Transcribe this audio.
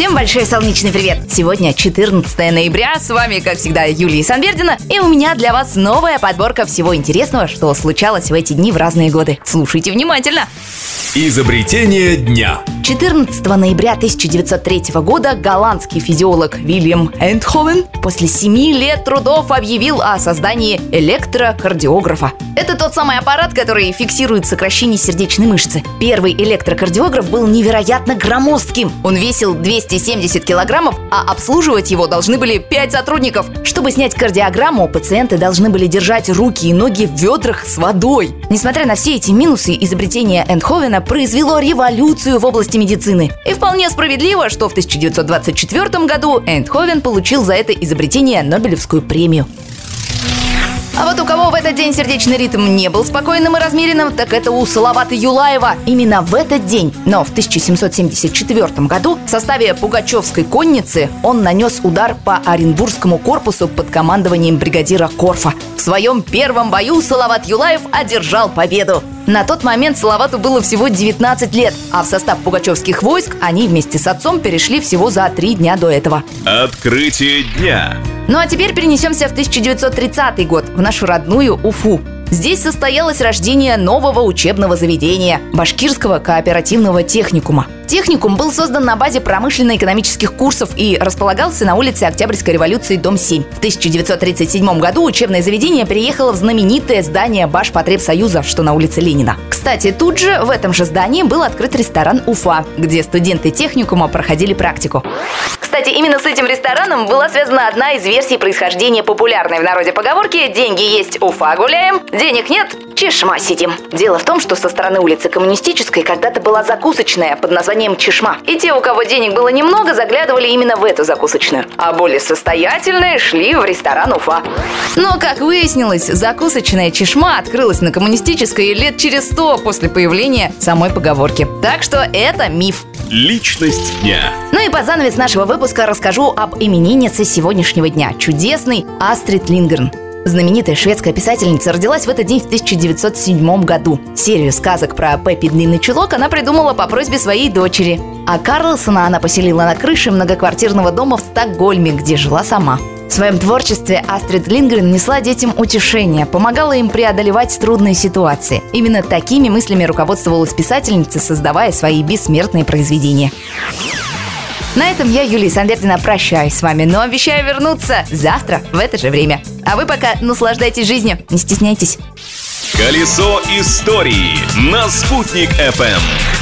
Всем большой солнечный привет! Сегодня 14 ноября, с вами, как всегда, Юлия Санвердина, и у меня для вас новая подборка всего интересного, что случалось в эти дни в разные годы. Слушайте внимательно! Изобретение дня. 14 ноября 1903 года голландский физиолог Вильям Эндховен после 7 лет трудов объявил о создании электрокардиографа. Это тот самый аппарат, который фиксирует сокращение сердечной мышцы. Первый электрокардиограф был невероятно громоздким. Он весил 270 килограммов, а обслуживать его должны были 5 сотрудников. Чтобы снять кардиограмму, пациенты должны были держать руки и ноги в ведрах с водой. Несмотря на все эти минусы, изобретение Эндховена произвело революцию в области медицины. И вполне справедливо, что в 1924 году Эндховен получил за это изобретение Нобелевскую премию. Вот у кого в этот день сердечный ритм не был спокойным и размеренным, так это у Салавата Юлаева. Именно в этот день, но в 1774 году в составе Пугачевской конницы он нанес удар по Оренбургскому корпусу под командованием бригадира Корфа. В своем первом бою Салават Юлаев одержал победу. На тот момент Салавату было всего 19 лет, а в состав пугачевских войск они вместе с отцом перешли всего за три дня до этого. Открытие дня. Ну а теперь перенесемся в 1930 год, в нашу родную Уфу. Здесь состоялось рождение нового учебного заведения – Башкирского кооперативного техникума. Техникум был создан на базе промышленно-экономических курсов и располагался на улице Октябрьской революции, дом 7. В 1937 году учебное заведение переехало в знаменитое здание Башпотребсоюза, что на улице Ленина. Кстати, тут же, в этом же здании, был открыт ресторан «Уфа», где студенты техникума проходили практику. Кстати, именно с этим рестораном была связана одна из версий происхождения популярной в народе поговорки «Деньги есть, Уфа гуляем, денег нет, Чешма сидим. Дело в том, что со стороны улицы Коммунистической когда-то была закусочная под названием Чешма. И те, у кого денег было немного, заглядывали именно в эту закусочную. А более состоятельные шли в ресторан Уфа. Но, как выяснилось, закусочная Чешма открылась на Коммунистической лет через сто после появления самой поговорки. Так что это миф. Личность дня. Ну и под занавес нашего выпуска расскажу об имениннице сегодняшнего дня – чудесной Астрид Лингрен. Знаменитая шведская писательница родилась в этот день в 1907 году. Серию сказок про Пеппи Длинный Чулок она придумала по просьбе своей дочери. А Карлсона она поселила на крыше многоквартирного дома в Стокгольме, где жила сама. В своем творчестве Астрид Лингрен несла детям утешение, помогала им преодолевать трудные ситуации. Именно такими мыслями руководствовалась писательница, создавая свои бессмертные произведения. На этом я, Юлия Санвердина, прощаюсь с вами, но обещаю вернуться завтра в это же время. А вы пока наслаждайтесь жизнью, не стесняйтесь. Колесо истории на «Спутник FM.